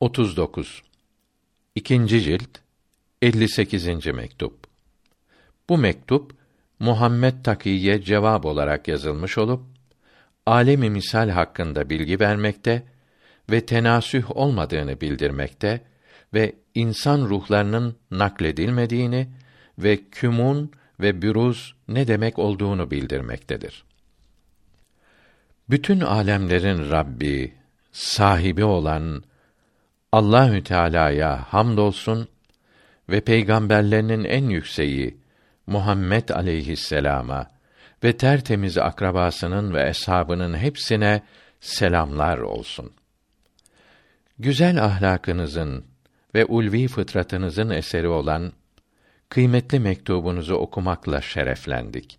39 İkinci cilt 58. mektup. Bu mektup Muhammed Takiye cevap olarak yazılmış olup alemi misal hakkında bilgi vermekte ve tenasüh olmadığını bildirmekte ve insan ruhlarının nakledilmediğini ve kümun ve büruz ne demek olduğunu bildirmektedir. Bütün alemlerin Rabbi, sahibi olan Allahü Teala'ya hamdolsun ve peygamberlerinin en yükseği Muhammed aleyhisselama ve tertemiz akrabasının ve eshabının hepsine selamlar olsun. Güzel ahlakınızın ve ulvi fıtratınızın eseri olan kıymetli mektubunuzu okumakla şereflendik.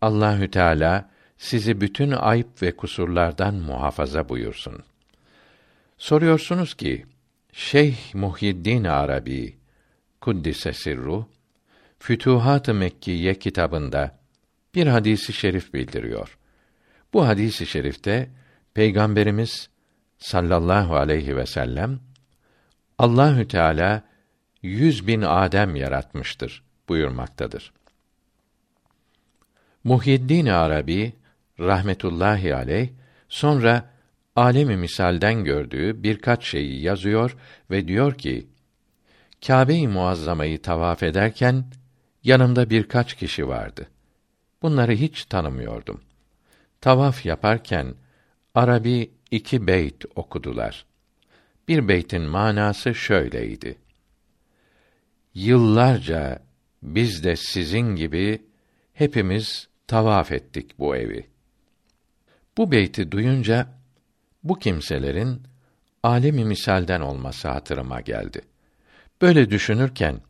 Allahü Teala sizi bütün ayıp ve kusurlardan muhafaza buyursun. Soruyorsunuz ki Şeyh Muhyiddin Arabi kuddise sirru Fütuhat-ı Mekkiye kitabında bir hadisi şerif bildiriyor. Bu hadisi şerifte Peygamberimiz sallallahu aleyhi ve sellem Allahü Teala yüz bin Adem yaratmıştır buyurmaktadır. Muhyiddin Arabi rahmetullahi aleyh sonra alemi misalden gördüğü birkaç şeyi yazıyor ve diyor ki Kâbe-i Muazzama'yı tavaf ederken yanımda birkaç kişi vardı. Bunları hiç tanımıyordum. Tavaf yaparken Arabi iki beyt okudular. Bir beytin manası şöyleydi. Yıllarca biz de sizin gibi hepimiz tavaf ettik bu evi. Bu beyti duyunca bu kimselerin alemi misalden olması hatırıma geldi. Böyle düşünürken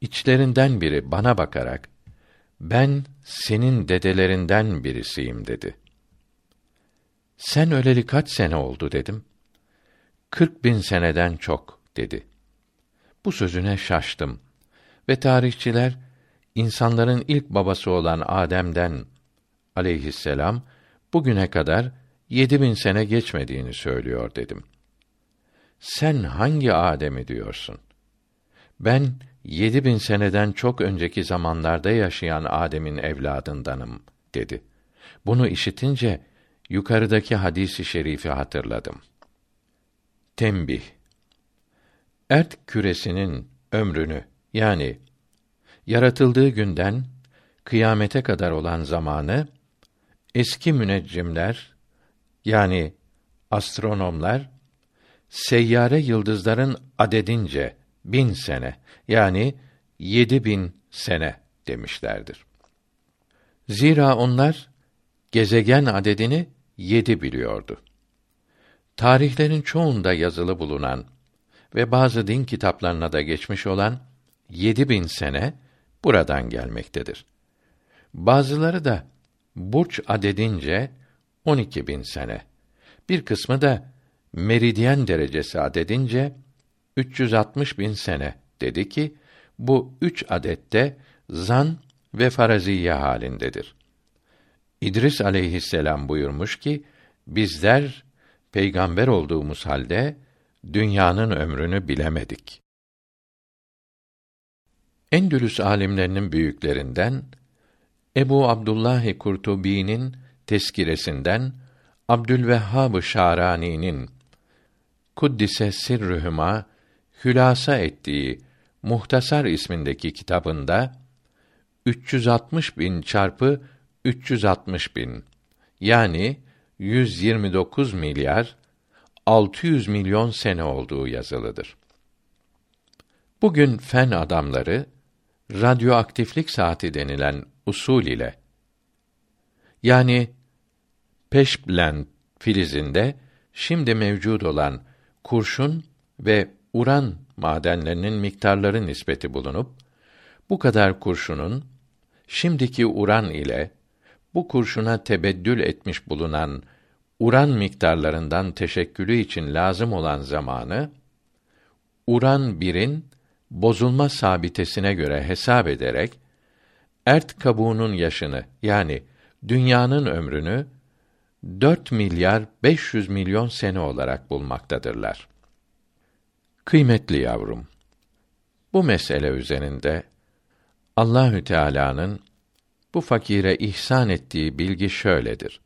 içlerinden biri bana bakarak ben senin dedelerinden birisiyim dedi. Sen öleli kaç sene oldu dedim. Kırk bin seneden çok dedi. Bu sözüne şaştım ve tarihçiler insanların ilk babası olan Adem'den aleyhisselam bugüne kadar yedi bin sene geçmediğini söylüyor dedim. Sen hangi Adem'i diyorsun? Ben yedi bin seneden çok önceki zamanlarda yaşayan Adem'in evladındanım dedi. Bunu işitince yukarıdaki hadisi şerifi hatırladım. Tembih Ert küresinin ömrünü yani yaratıldığı günden kıyamete kadar olan zamanı eski müneccimler yani astronomlar seyyare yıldızların adedince bin sene yani yedi bin sene demişlerdir. Zira onlar gezegen adedini yedi biliyordu. Tarihlerin çoğunda yazılı bulunan ve bazı din kitaplarına da geçmiş olan yedi bin sene buradan gelmektedir. Bazıları da burç adedince on iki bin sene. Bir kısmı da meridyen derecesi adedince 360 bin sene dedi ki bu üç adette zan ve faraziye halindedir. İdris aleyhisselam buyurmuş ki bizler peygamber olduğumuz halde dünyanın ömrünü bilemedik. Endülüs alimlerinin büyüklerinden Ebu Abdullah Kurtubi'nin teskiresinden Abdülvehhab Şarani'nin Kuddise sirrühüma hülasa ettiği Muhtasar ismindeki kitabında 360 bin çarpı 360 bin yani 129 milyar 600 milyon sene olduğu yazılıdır. Bugün fen adamları radyoaktiflik saati denilen usul ile yani peşblend filizinde şimdi mevcud olan kurşun ve uran madenlerinin miktarları nispeti bulunup bu kadar kurşunun şimdiki uran ile bu kurşuna tebeddül etmiş bulunan uran miktarlarından teşekkülü için lazım olan zamanı uran birin bozulma sabitesine göre hesap ederek ert kabuğunun yaşını yani dünyanın ömrünü 4 milyar 500 milyon sene olarak bulmaktadırlar. Kıymetli yavrum, bu mesele üzerinde Allahü Teala'nın bu fakire ihsan ettiği bilgi şöyledir.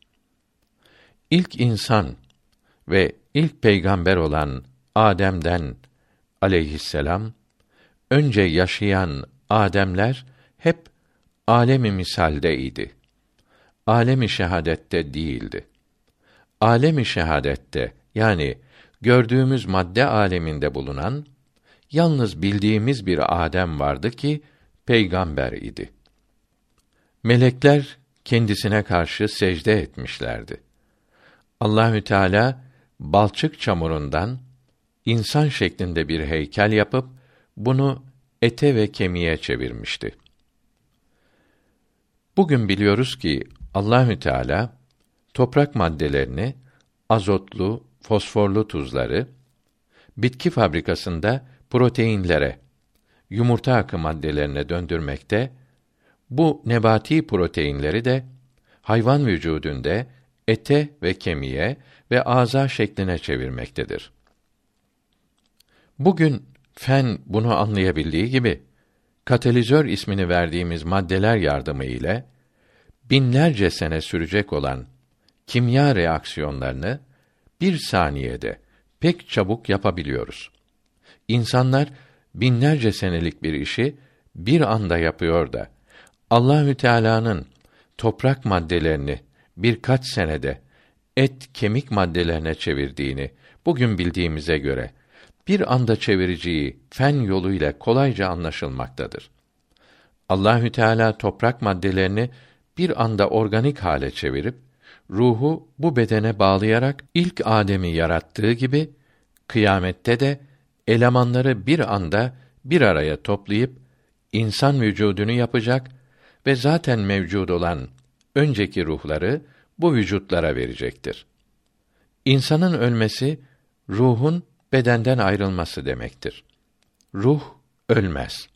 İlk insan ve ilk peygamber olan Adem'den aleyhisselam önce yaşayan Ademler hep alemi misalde idi. Alemi şehadette değildi. Alemi şehadette yani gördüğümüz madde aleminde bulunan yalnız bildiğimiz bir Adem vardı ki peygamber idi. Melekler kendisine karşı secde etmişlerdi. Allahü Teala balçık çamurundan insan şeklinde bir heykel yapıp bunu ete ve kemiğe çevirmişti. Bugün biliyoruz ki Allahü Teala toprak maddelerini azotlu, fosforlu tuzları bitki fabrikasında proteinlere, yumurta akı maddelerine döndürmekte, bu nebati proteinleri de hayvan vücudunda ete ve kemiğe ve ağza şekline çevirmektedir. Bugün fen bunu anlayabildiği gibi katalizör ismini verdiğimiz maddeler yardımı ile binlerce sene sürecek olan kimya reaksiyonlarını bir saniyede pek çabuk yapabiliyoruz. İnsanlar binlerce senelik bir işi bir anda yapıyor da Allahü Teala'nın toprak maddelerini birkaç senede et kemik maddelerine çevirdiğini bugün bildiğimize göre bir anda çevireceği fen yoluyla kolayca anlaşılmaktadır. Allahü Teala toprak maddelerini bir anda organik hale çevirip ruhu bu bedene bağlayarak ilk Adem'i yarattığı gibi kıyamette de elemanları bir anda bir araya toplayıp insan vücudunu yapacak ve zaten mevcud olan önceki ruhları bu vücutlara verecektir. İnsanın ölmesi ruhun bedenden ayrılması demektir. Ruh ölmez.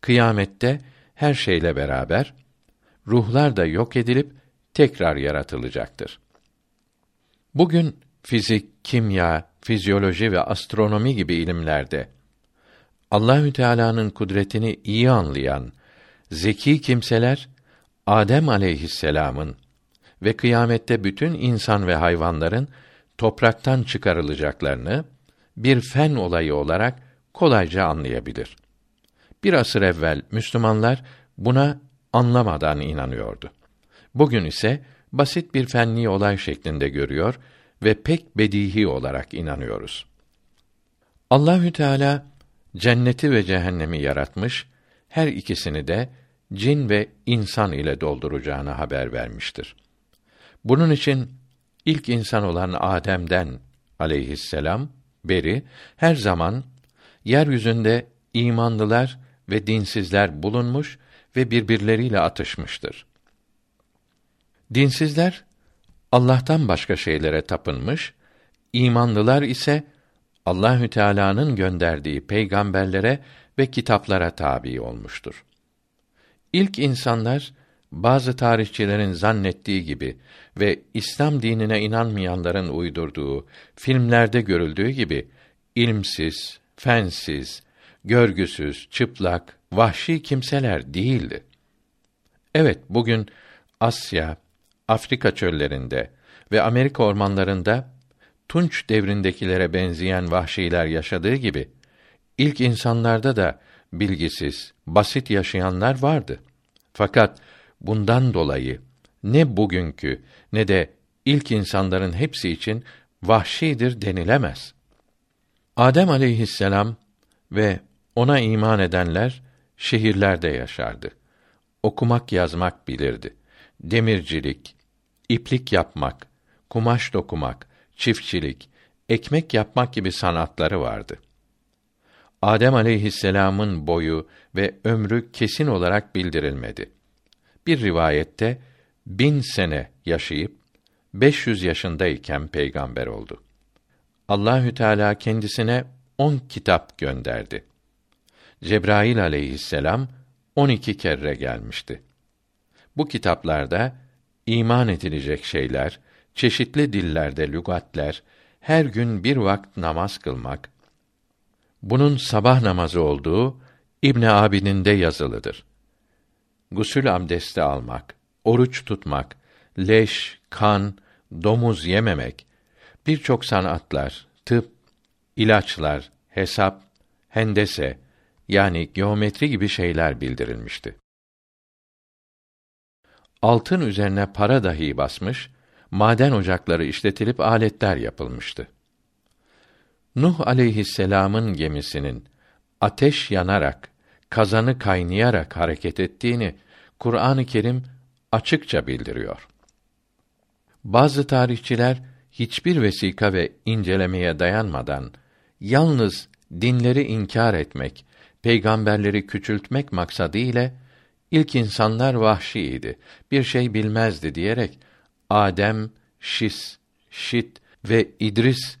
Kıyamette her şeyle beraber ruhlar da yok edilip tekrar yaratılacaktır. Bugün fizik, kimya, fizyoloji ve astronomi gibi ilimlerde Allahü Teala'nın kudretini iyi anlayan zeki kimseler Adem aleyhisselam'ın ve kıyamette bütün insan ve hayvanların topraktan çıkarılacaklarını bir fen olayı olarak kolayca anlayabilir. Bir asır evvel Müslümanlar buna anlamadan inanıyordu. Bugün ise basit bir fenni olay şeklinde görüyor ve pek bedihi olarak inanıyoruz. Allahü Teala cenneti ve cehennemi yaratmış, her ikisini de cin ve insan ile dolduracağını haber vermiştir. Bunun için ilk insan olan Adem'den aleyhisselam beri her zaman yeryüzünde imanlılar ve dinsizler bulunmuş ve birbirleriyle atışmıştır. Dinsizler Allah'tan başka şeylere tapınmış, imanlılar ise Allahü Teala'nın gönderdiği peygamberlere ve kitaplara tabi olmuştur. İlk insanlar bazı tarihçilerin zannettiği gibi ve İslam dinine inanmayanların uydurduğu filmlerde görüldüğü gibi ilmsiz, fensiz, görgüsüz, çıplak, vahşi kimseler değildi. Evet, bugün Asya, Afrika çöllerinde ve Amerika ormanlarında Tunç devrindekilere benzeyen vahşiler yaşadığı gibi ilk insanlarda da bilgisiz, basit yaşayanlar vardı. Fakat bundan dolayı ne bugünkü ne de ilk insanların hepsi için vahşidir denilemez. Adem aleyhisselam ve ona iman edenler şehirlerde yaşardı. Okumak yazmak bilirdi. Demircilik, iplik yapmak, kumaş dokumak, çiftçilik, ekmek yapmak gibi sanatları vardı. Adem aleyhisselam'ın boyu ve ömrü kesin olarak bildirilmedi. Bir rivayette bin sene yaşayıp 500 yaşındayken peygamber oldu. Allahü Teala kendisine on kitap gönderdi. Cebrail aleyhisselam on iki kere gelmişti. Bu kitaplarda iman edilecek şeyler, çeşitli dillerde lügatler, her gün bir vakit namaz kılmak, Bunun sabah namazı olduğu İbn Abidin'de yazılıdır. Gusül abdesti almak, oruç tutmak, leş, kan, domuz yememek, birçok sanatlar, tıp, ilaçlar, hesap, hendese yani geometri gibi şeyler bildirilmişti. Altın üzerine para dahi basmış, maden ocakları işletilip aletler yapılmıştı. Nuh aleyhisselam'ın gemisinin ateş yanarak, kazanı kaynayarak hareket ettiğini Kur'an-ı Kerim açıkça bildiriyor. Bazı tarihçiler hiçbir vesika ve incelemeye dayanmadan yalnız dinleri inkar etmek, peygamberleri küçültmek maksadı ile ilk insanlar vahşiydi, bir şey bilmezdi diyerek Adem, Şis, Şit ve İdris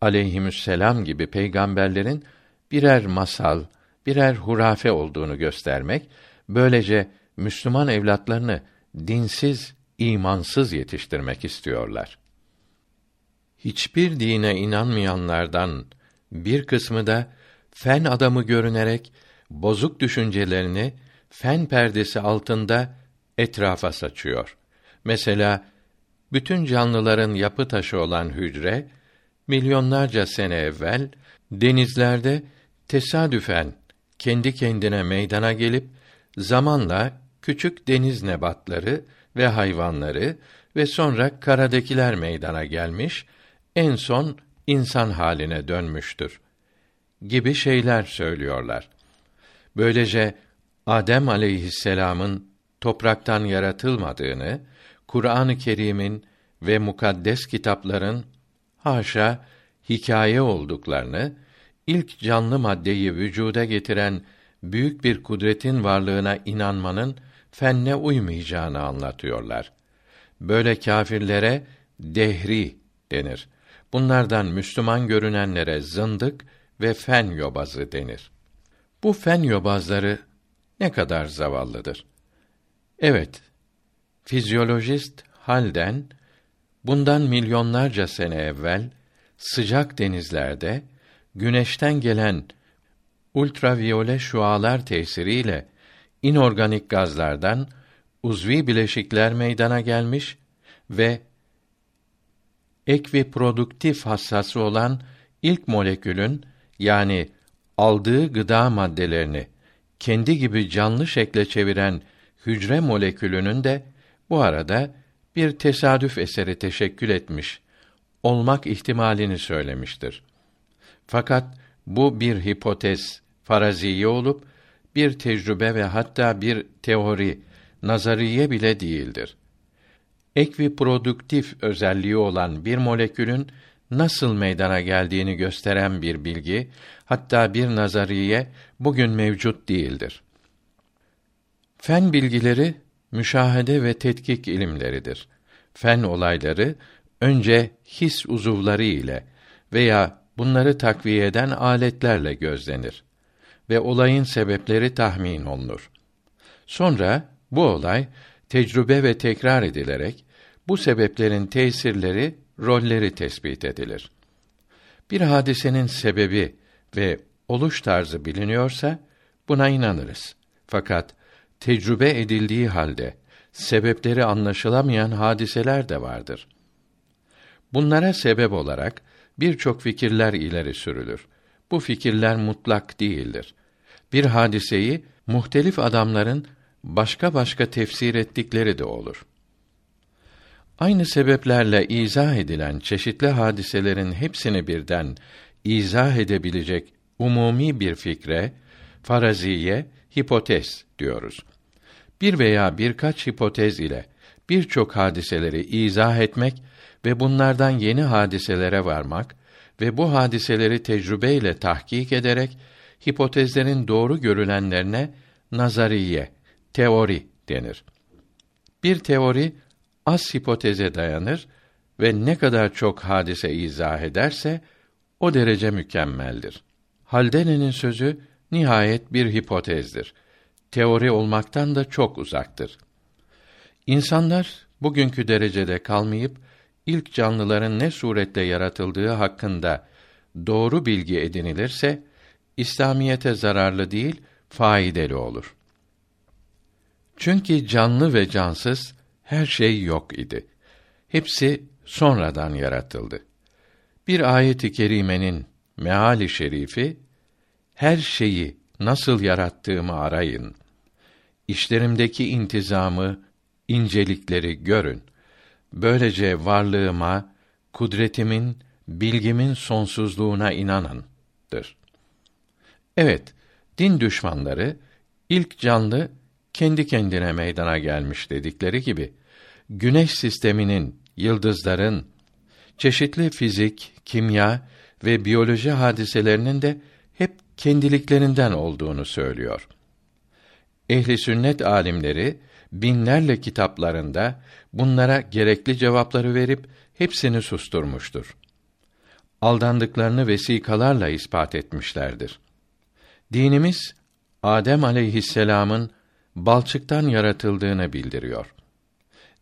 aleyhisselam gibi peygamberlerin birer masal, birer hurafe olduğunu göstermek, böylece Müslüman evlatlarını dinsiz, imansız yetiştirmek istiyorlar. Hiçbir dine inanmayanlardan bir kısmı da fen adamı görünerek bozuk düşüncelerini fen perdesi altında etrafa saçıyor. Mesela bütün canlıların yapı taşı olan hücre milyonlarca sene evvel denizlerde tesadüfen kendi kendine meydana gelip zamanla küçük deniz nebatları ve hayvanları ve sonra karadakiler meydana gelmiş, en son insan haline dönmüştür gibi şeyler söylüyorlar. Böylece Adem aleyhisselam'ın topraktan yaratılmadığını, Kur'an-ı Kerim'in ve mukaddes kitapların haşa hikaye olduklarını, ilk canlı maddeyi vücuda getiren büyük bir kudretin varlığına inanmanın fenne uymayacağını anlatıyorlar. Böyle kâfirlere dehri denir. Bunlardan Müslüman görünenlere zındık ve fen yobazı denir. Bu fen yobazları ne kadar zavallıdır. Evet, fizyolojist Halden bundan milyonlarca sene evvel sıcak denizlerde güneşten gelen ultraviyole şualar tesiriyle inorganik gazlardan uzvi bileşikler meydana gelmiş ve ekviproduktif hassası olan ilk molekülün yani aldığı gıda maddelerini kendi gibi canlı şekle çeviren hücre molekülünün de bu arada bir tesadüf eseri teşekkül etmiş olmak ihtimalini söylemiştir. Fakat bu bir hipotez, faraziye olup bir tecrübe ve hatta bir teori, nazariye bile değildir. Ekviproduktif özelliği olan bir molekülün nasıl meydana geldiğini gösteren bir bilgi, hatta bir nazariye bugün mevcut değildir. Fen bilgileri müşahede ve tetkik ilimleridir. Fen olayları önce his uzuvları ile veya bunları takviye eden aletlerle gözlenir ve olayın sebepleri tahmin olunur. Sonra bu olay tecrübe ve tekrar edilerek bu sebeplerin tesirleri, rolleri tespit edilir. Bir hadisenin sebebi ve oluş tarzı biliniyorsa buna inanırız. Fakat tecrübe edildiği halde sebepleri anlaşılamayan hadiseler de vardır. Bunlara sebep olarak birçok fikirler ileri sürülür. Bu fikirler mutlak değildir. Bir hadiseyi muhtelif adamların başka başka tefsir ettikleri de olur. Aynı sebeplerle izah edilen çeşitli hadiselerin hepsini birden izah edebilecek umumi bir fikre faraziye, hipotez diyoruz. Bir veya birkaç hipotez ile birçok hadiseleri izah etmek ve bunlardan yeni hadiselere varmak ve bu hadiseleri tecrübeyle tahkik ederek hipotezlerin doğru görülenlerine nazariye, teori denir. Bir teori az hipoteze dayanır ve ne kadar çok hadise izah ederse o derece mükemmeldir. Haldene'nin sözü nihayet bir hipotezdir. Teori olmaktan da çok uzaktır. İnsanlar bugünkü derecede kalmayıp ilk canlıların ne surette yaratıldığı hakkında doğru bilgi edinilirse İslamiyete zararlı değil, faydalı olur. Çünkü canlı ve cansız her şey yok idi. Hepsi sonradan yaratıldı. Bir ayet-i kerimenin meali şerifi her şeyi nasıl yarattığımı arayın. İşlerimdeki intizamı, incelikleri görün. Böylece varlığıma, kudretimin, bilgimin sonsuzluğuna inanındır. Evet, din düşmanları ilk canlı kendi kendine meydana gelmiş dedikleri gibi güneş sisteminin, yıldızların, çeşitli fizik, kimya ve biyoloji hadiselerinin de hep kendiliklerinden olduğunu söylüyor. Ehli sünnet alimleri binlerle kitaplarında bunlara gerekli cevapları verip hepsini susturmuştur. Aldandıklarını vesikalarla ispat etmişlerdir. Dinimiz Adem aleyhisselam'ın balçıktan yaratıldığını bildiriyor.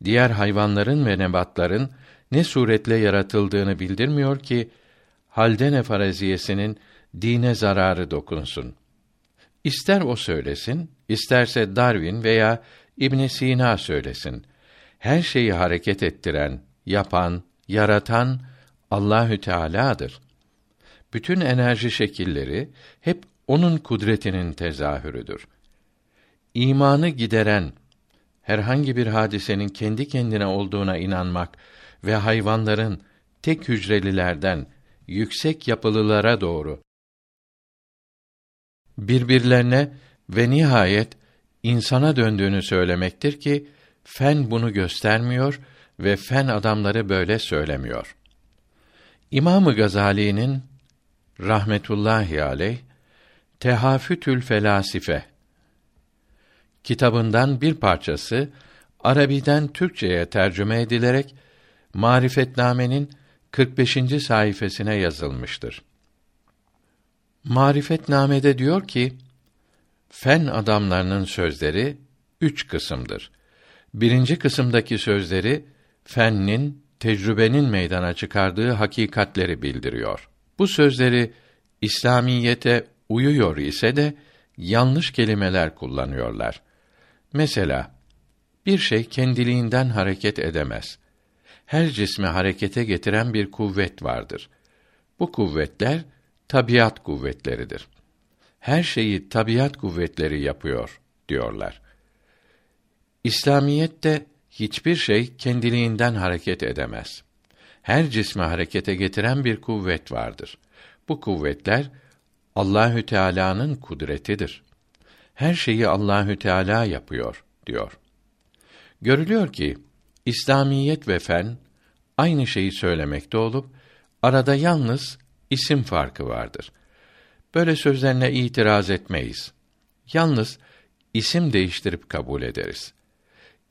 Diğer hayvanların ve nebatların ne suretle yaratıldığını bildirmiyor ki Haldene faraziyesinin dine zararı dokunsun. İster o söylesin, isterse Darwin veya İbn Sina söylesin. Her şeyi hareket ettiren, yapan, yaratan Allahü Teala'dır. Bütün enerji şekilleri hep onun kudretinin tezahürüdür. İmanı gideren herhangi bir hadisenin kendi kendine olduğuna inanmak ve hayvanların tek hücrelilerden yüksek yapılılara doğru birbirlerine ve nihayet insana döndüğünü söylemektir ki fen bunu göstermiyor ve fen adamları böyle söylemiyor. İmamı Gazali'nin rahmetullahi aleyh Tehafütül Felasife kitabından bir parçası Arabiden Türkçeye tercüme edilerek Marifetname'nin 45. sayfasına yazılmıştır. Marifetname'de diyor ki, fen adamlarının sözleri üç kısımdır. Birinci kısımdaki sözleri fennin, tecrübenin meydana çıkardığı hakikatleri bildiriyor. Bu sözleri İslamiyete uyuyor ise de yanlış kelimeler kullanıyorlar. Mesela bir şey kendiliğinden hareket edemez. Her cismi harekete getiren bir kuvvet vardır. Bu kuvvetler tabiat kuvvetleridir. Her şeyi tabiat kuvvetleri yapıyor diyorlar. İslamiyette hiçbir şey kendiliğinden hareket edemez. Her cismi harekete getiren bir kuvvet vardır. Bu kuvvetler Allahü Teala'nın kudretidir. Her şeyi Allahü Teala yapıyor diyor. Görülüyor ki İslamiyet ve fen aynı şeyi söylemekte olup arada yalnız isim farkı vardır. Böyle sözlerine itiraz etmeyiz. Yalnız isim değiştirip kabul ederiz.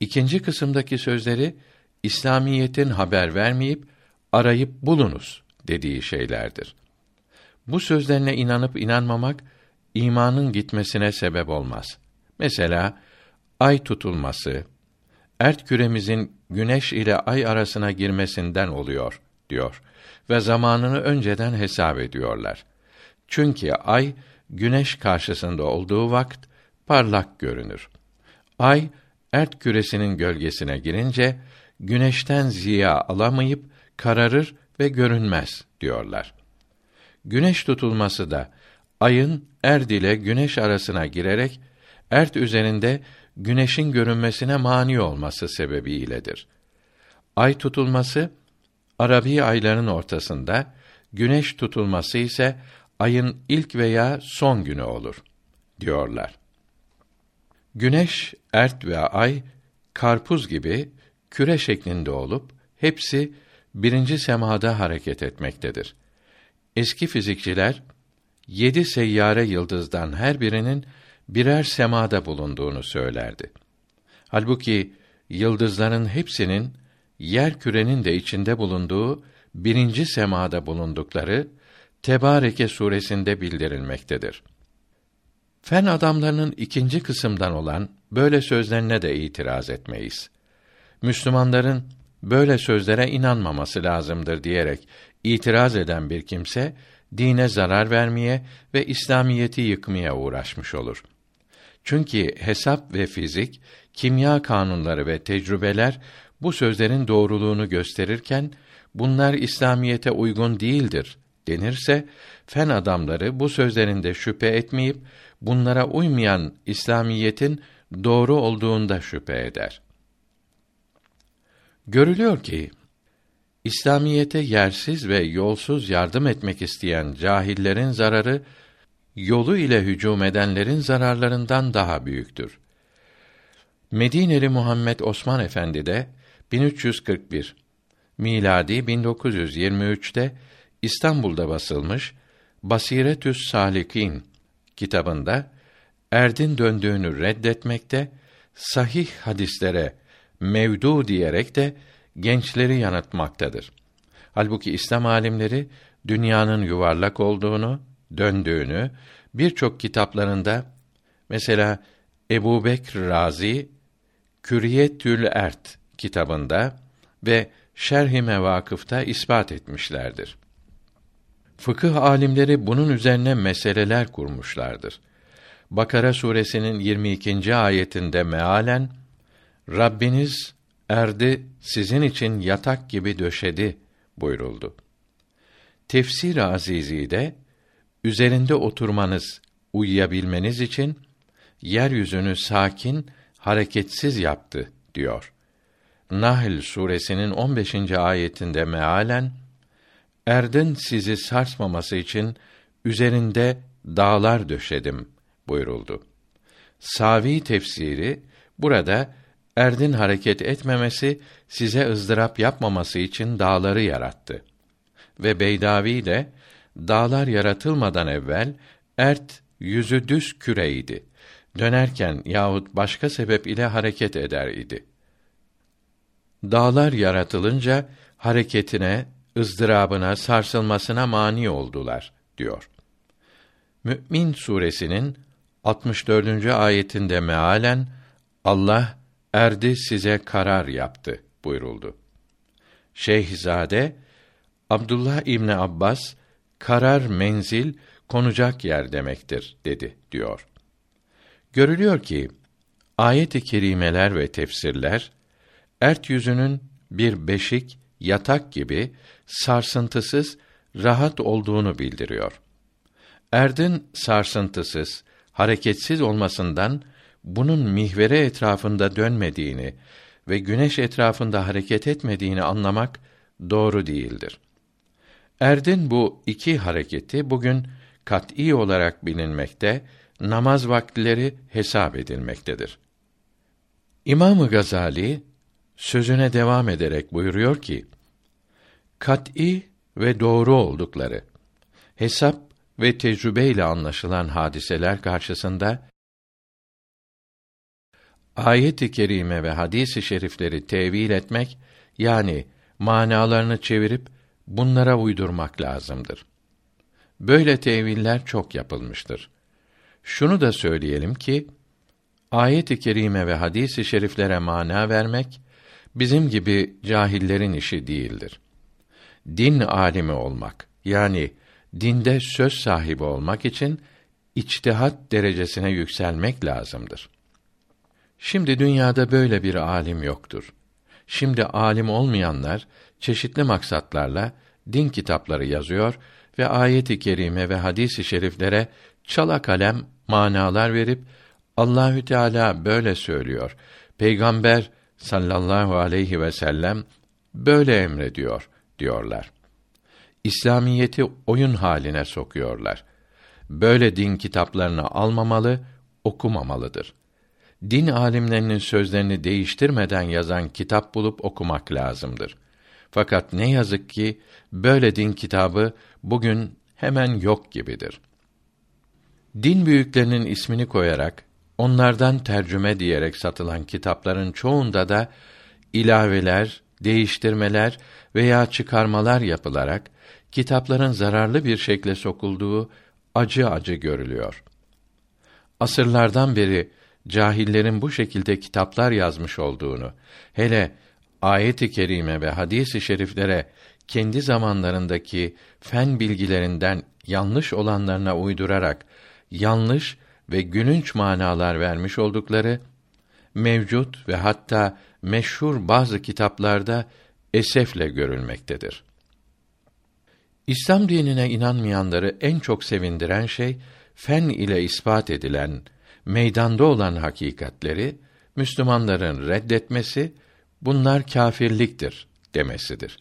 İkinci kısımdaki sözleri İslamiyetin haber vermeyip arayıp bulunuz dediği şeylerdir. Bu sözlerine inanıp inanmamak imanın gitmesine sebep olmaz. Mesela ay tutulması ert küremizin güneş ile ay arasına girmesinden oluyor diyor ve zamanını önceden hesap ediyorlar. Çünkü ay güneş karşısında olduğu vakit parlak görünür. Ay ert küresinin gölgesine girince güneşten ziya alamayıp kararır ve görünmez diyorlar. Güneş tutulması da ayın erd ile güneş arasına girerek ert üzerinde güneşin görünmesine mani olması sebebiyledir. Ay tutulması Arabi ayların ortasında, güneş tutulması ise ayın ilk veya son günü olur diyorlar. Güneş, ert ve ay karpuz gibi küre şeklinde olup hepsi birinci semada hareket etmektedir. Eski fizikçiler yedi seyyare yıldızdan her birinin birer semada bulunduğunu söylerdi. Halbuki yıldızların hepsinin yer kürenin de içinde bulunduğu birinci semada bulundukları Tebareke suresinde bildirilmektedir. Fen adamlarının ikinci kısımdan olan böyle sözlerine de itiraz etmeyiz. Müslümanların böyle sözlere inanmaması lazımdır diyerek itiraz eden bir kimse dine zarar vermeye ve İslamiyeti yıkmaya uğraşmış olur. Çünkü hesap ve fizik, kimya kanunları ve tecrübeler bu sözlerin doğruluğunu gösterirken bunlar İslamiyete uygun değildir denirse fen adamları bu sözlerinde şüphe etmeyip bunlara uymayan İslamiyetin doğru olduğunda şüphe eder. Görülüyor ki İslamiyete yersiz ve yolsuz yardım etmek isteyen cahillerin zararı yolu ile hücum edenlerin zararlarından daha büyüktür. Medineli Muhammed Osman Efendi de 1341 miladi 1923'te İstanbul'da basılmış Basiretüs Salikin kitabında erdin döndüğünü reddetmekte, sahih hadislere mevdu diyerek de gençleri yanıltmaktadır. Halbuki İslam alimleri dünyanın yuvarlak olduğunu, döndüğünü birçok kitaplarında mesela Ebu Bekr Razi Küriyetül Ert kitabında ve Şerh-i Mevakıf'ta ispat etmişlerdir. Fıkıh alimleri bunun üzerine meseleler kurmuşlardır. Bakara suresinin 22. ayetinde mealen Rabbiniz erdi sizin için yatak gibi döşedi buyuruldu. Tefsir Azizi de üzerinde oturmanız, uyuyabilmeniz için yeryüzünü sakin, hareketsiz yaptı diyor. Nahl suresinin 15. ayetinde mealen Erdin sizi sarsmaması için üzerinde dağlar döşedim buyuruldu. Savi tefsiri burada erdin hareket etmemesi, size ızdırap yapmaması için dağları yarattı. Ve Beydavi de dağlar yaratılmadan evvel ert yüzü düz küreydi. Dönerken yahut başka sebep ile hareket eder idi. Dağlar yaratılınca hareketine, ızdırabına, sarsılmasına mani oldular diyor. Mü'min suresinin 64. ayetinde mealen Allah erdi size karar yaptı buyuruldu. Şeyhzade Abdullah İbni Abbas karar menzil konacak yer demektir dedi diyor. Görülüyor ki ayet-i kerimeler ve tefsirler ert yüzünün bir beşik, yatak gibi sarsıntısız, rahat olduğunu bildiriyor. Erdin sarsıntısız, hareketsiz olmasından bunun mihvere etrafında dönmediğini ve güneş etrafında hareket etmediğini anlamak doğru değildir. Erdin bu iki hareketi bugün kat'î olarak bilinmekte, namaz vaktileri hesap edilmektedir. İmam Gazali sözüne devam ederek buyuruyor ki: Kat'î ve doğru oldukları hesap ve tecrübeyle anlaşılan hadiseler karşısında ayet-i kerime ve hadis-i şerifleri tevil etmek yani manalarını çevirip bunlara uydurmak lazımdır. Böyle teviller çok yapılmıştır. Şunu da söyleyelim ki ayet-i kerime ve hadis-i şeriflere mana vermek bizim gibi cahillerin işi değildir. Din alimi olmak yani dinde söz sahibi olmak için içtihat derecesine yükselmek lazımdır. Şimdi dünyada böyle bir alim yoktur. Şimdi alim olmayanlar çeşitli maksatlarla din kitapları yazıyor ve ayet-i kerime ve hadis-i şeriflere çala kalem manalar verip Allahü Teala böyle söylüyor. Peygamber sallallahu aleyhi ve sellem böyle emrediyor diyorlar. İslamiyeti oyun haline sokuyorlar. Böyle din kitaplarını almamalı, okumamalıdır din alimlerinin sözlerini değiştirmeden yazan kitap bulup okumak lazımdır. Fakat ne yazık ki böyle din kitabı bugün hemen yok gibidir. Din büyüklerinin ismini koyarak onlardan tercüme diyerek satılan kitapların çoğunda da ilaveler, değiştirmeler veya çıkarmalar yapılarak kitapların zararlı bir şekle sokulduğu acı acı görülüyor. Asırlardan beri cahillerin bu şekilde kitaplar yazmış olduğunu, hele ayet-i kerime ve hadis-i şeriflere kendi zamanlarındaki fen bilgilerinden yanlış olanlarına uydurarak yanlış ve gününç manalar vermiş oldukları mevcut ve hatta meşhur bazı kitaplarda esefle görülmektedir. İslam dinine inanmayanları en çok sevindiren şey fen ile ispat edilen meydanda olan hakikatleri Müslümanların reddetmesi, bunlar kâfirliktir demesidir.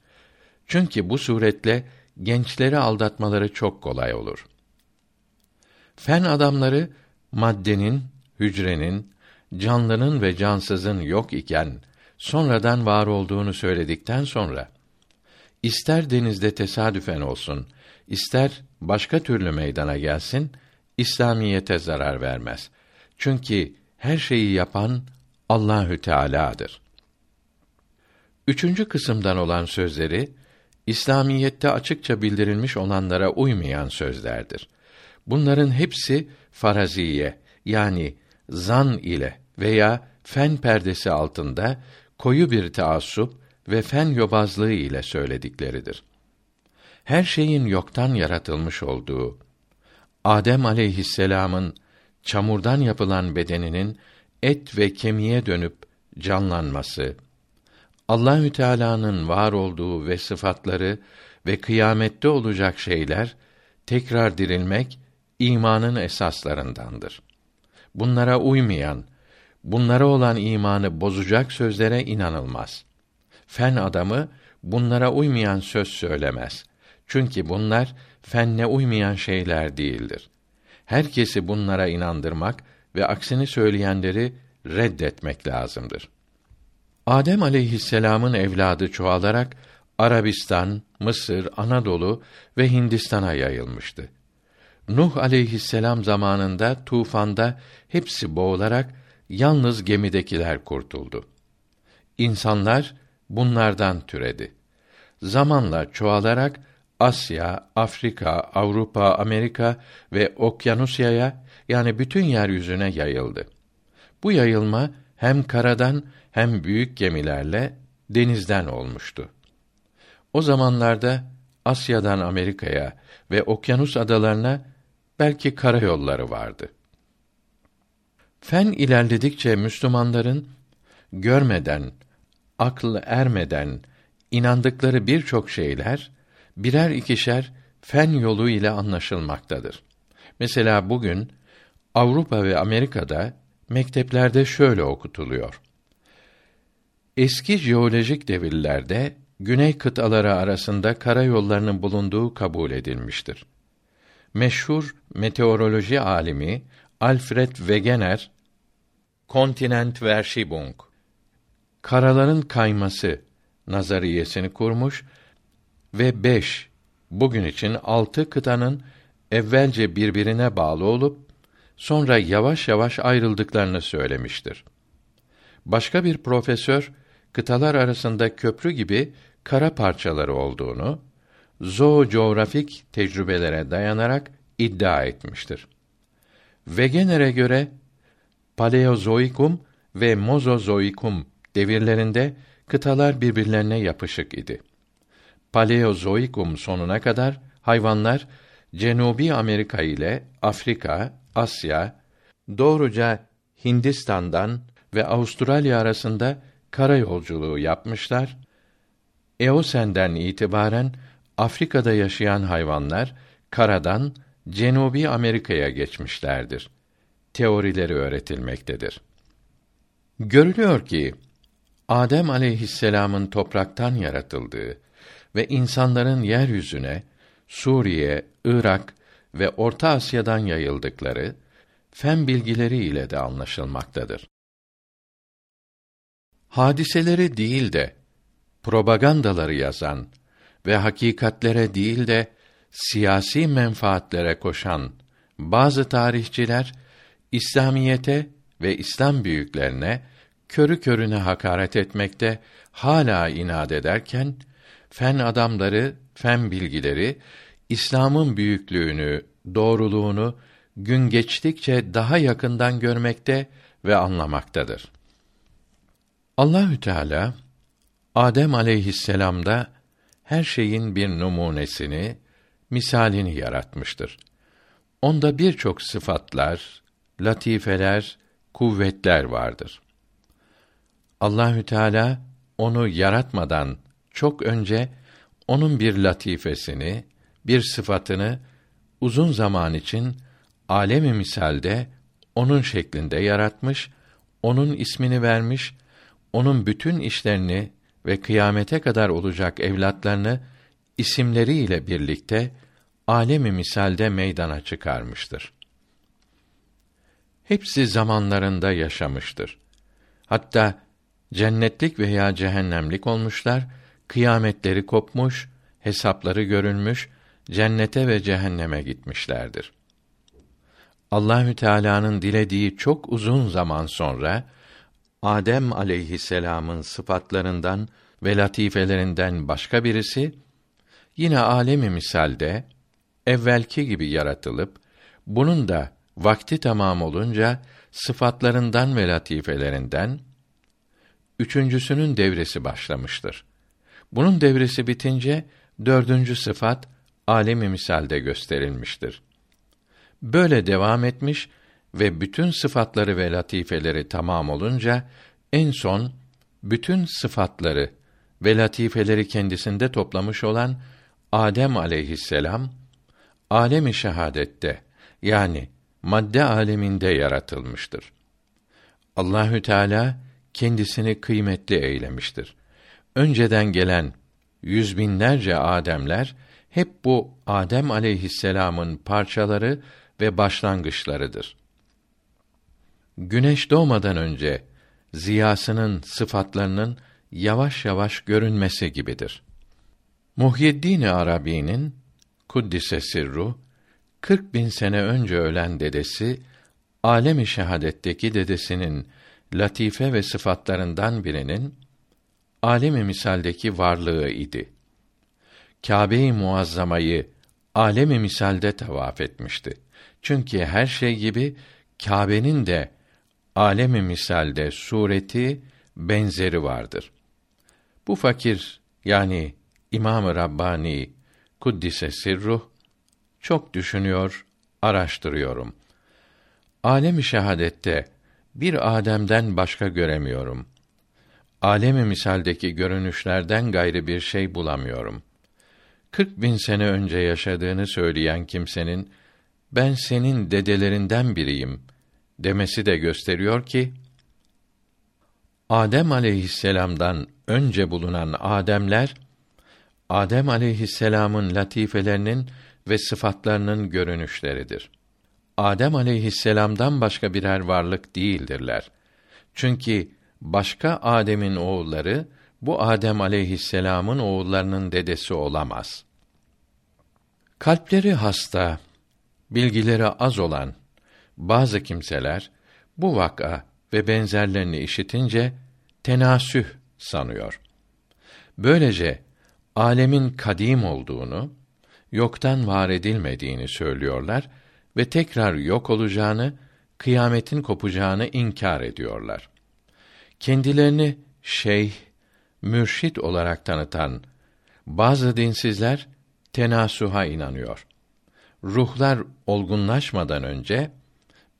Çünkü bu suretle gençleri aldatmaları çok kolay olur. Fen adamları maddenin, hücrenin, canlının ve cansızın yok iken sonradan var olduğunu söyledikten sonra ister denizde tesadüfen olsun, ister başka türlü meydana gelsin, İslamiyete zarar vermez. Çünkü her şeyi yapan Allahü Teala'dır. Üçüncü kısımdan olan sözleri İslamiyette açıkça bildirilmiş olanlara uymayan sözlerdir. Bunların hepsi faraziye yani zan ile veya fen perdesi altında koyu bir taassup ve fen yobazlığı ile söyledikleridir. Her şeyin yoktan yaratılmış olduğu Adem aleyhisselam'ın çamurdan yapılan bedeninin et ve kemiğe dönüp canlanması, Allahü Teala'nın var olduğu ve sıfatları ve kıyamette olacak şeyler tekrar dirilmek imanın esaslarındandır. Bunlara uymayan, bunlara olan imanı bozacak sözlere inanılmaz. Fen adamı bunlara uymayan söz söylemez. Çünkü bunlar fenne uymayan şeyler değildir. Herkesi bunlara inandırmak ve aksini söyleyenleri reddetmek lazımdır. Adem aleyhisselam'ın evladı çoğalarak Arabistan, Mısır, Anadolu ve Hindistan'a yayılmıştı. Nuh aleyhisselam zamanında tufanda hepsi boğularak yalnız gemidekiler kurtuldu. İnsanlar bunlardan türedi. Zamanla çoğalarak Asya, Afrika, Avrupa, Amerika ve Okyanusya'ya yani bütün yeryüzüne yayıldı. Bu yayılma hem karadan hem büyük gemilerle denizden olmuştu. O zamanlarda Asya'dan Amerika'ya ve okyanus adalarına belki karayolları vardı. Fen ilerledikçe Müslümanların görmeden, akıl ermeden inandıkları birçok şeyler birer ikişer fen yolu ile anlaşılmaktadır. Mesela bugün Avrupa ve Amerika'da mekteplerde şöyle okutuluyor. Eski jeolojik devirlerde güney kıtaları arasında karayollarının bulunduğu kabul edilmiştir. Meşhur meteoroloji alimi Alfred Wegener Kontinentverschiebung karaların kayması nazariyesini kurmuş ve beş, bugün için altı kıtanın evvelce birbirine bağlı olup sonra yavaş yavaş ayrıldıklarını söylemiştir. Başka bir profesör kıtalar arasında köprü gibi kara parçaları olduğunu zoocoğrafik tecrübelere dayanarak iddia etmiştir. Wegener'e göre Paleozoikum ve Mozozoikum devirlerinde kıtalar birbirlerine yapışık idi. Paleozoikum sonuna kadar hayvanlar Cenubi Amerika ile Afrika, Asya, doğruca Hindistan'dan ve Avustralya arasında kara yolculuğu yapmışlar. Eosen'den itibaren Afrika'da yaşayan hayvanlar karadan Cenubi Amerika'ya geçmişlerdir. Teorileri öğretilmektedir. Görülüyor ki Adem aleyhisselam'ın topraktan yaratıldığı ve insanların yeryüzüne Suriye, Irak ve Orta Asya'dan yayıldıkları fen bilgileri ile de anlaşılmaktadır. Hadiseleri değil de propagandaları yazan ve hakikatlere değil de siyasi menfaatlere koşan bazı tarihçiler İslamiyete ve İslam büyüklerine körü körüne hakaret etmekte hala inat ederken fen adamları, fen bilgileri İslam'ın büyüklüğünü, doğruluğunu gün geçtikçe daha yakından görmekte ve anlamaktadır. Allahü Teala Adem aleyhisselam'da her şeyin bir numunesini, misalini yaratmıştır. Onda birçok sıfatlar, latifeler, kuvvetler vardır. Allahü Teala onu yaratmadan çok önce onun bir latifesini, bir sıfatını uzun zaman için alemi misalde onun şeklinde yaratmış, onun ismini vermiş, onun bütün işlerini ve kıyamete kadar olacak evlatlarını isimleriyle birlikte alemi misalde meydana çıkarmıştır. Hepsi zamanlarında yaşamıştır. Hatta cennetlik veya cehennemlik olmuşlar, kıyametleri kopmuş, hesapları görülmüş, cennete ve cehenneme gitmişlerdir. Allahü Teala'nın dilediği çok uzun zaman sonra Adem aleyhisselam'ın sıfatlarından ve latifelerinden başka birisi yine alemi misalde evvelki gibi yaratılıp bunun da vakti tamam olunca sıfatlarından ve latifelerinden üçüncüsünün devresi başlamıştır. Bunun devresi bitince dördüncü sıfat alemi misalde gösterilmiştir. Böyle devam etmiş ve bütün sıfatları ve latifeleri tamam olunca en son bütün sıfatları ve latifeleri kendisinde toplamış olan Adem aleyhisselam alemi şehadette yani madde aleminde yaratılmıştır. Allahü Teala kendisini kıymetli eylemiştir. Önceden gelen yüz binlerce Ademler hep bu Adem aleyhisselam'ın parçaları ve başlangıçlarıdır. Güneş doğmadan önce ziyasının sıfatlarının yavaş yavaş görünmesi gibidir. Muhyiddin Arabi'nin kuddise sirru 40 bin sene önce ölen dedesi alemi şehadetteki dedesinin latife ve sıfatlarından birinin alemi misaldeki varlığı idi. Kâbe-i Muazzama'yı alemi misalde tavaf etmişti. Çünkü her şey gibi Kâbe'nin de alemi misalde sureti benzeri vardır. Bu fakir yani İmam-ı Rabbani kuddise sirruh çok düşünüyor, araştırıyorum. Alemi şehadette bir Adem'den başka göremiyorum. Alemi misaldeki görünüşlerden gayrı bir şey bulamıyorum. Kırk bin sene önce yaşadığını söyleyen kimsenin ben senin dedelerinden biriyim demesi de gösteriyor ki Adem aleyhisselam'dan önce bulunan Ademler Adem aleyhisselam'ın latifelerinin ve sıfatlarının görünüşleridir. Adem aleyhisselam'dan başka birer varlık değildirler. Çünkü başka Adem'in oğulları bu Adem aleyhisselam'ın oğullarının dedesi olamaz. Kalpleri hasta, bilgileri az olan bazı kimseler bu vaka ve benzerlerini işitince tenasüh sanıyor. Böylece alemin kadim olduğunu, yoktan var edilmediğini söylüyorlar ve tekrar yok olacağını, kıyametin kopacağını inkar ediyorlar. Kendilerini şeyh, mürşit olarak tanıtan bazı dinsizler tenasuha inanıyor. Ruhlar olgunlaşmadan önce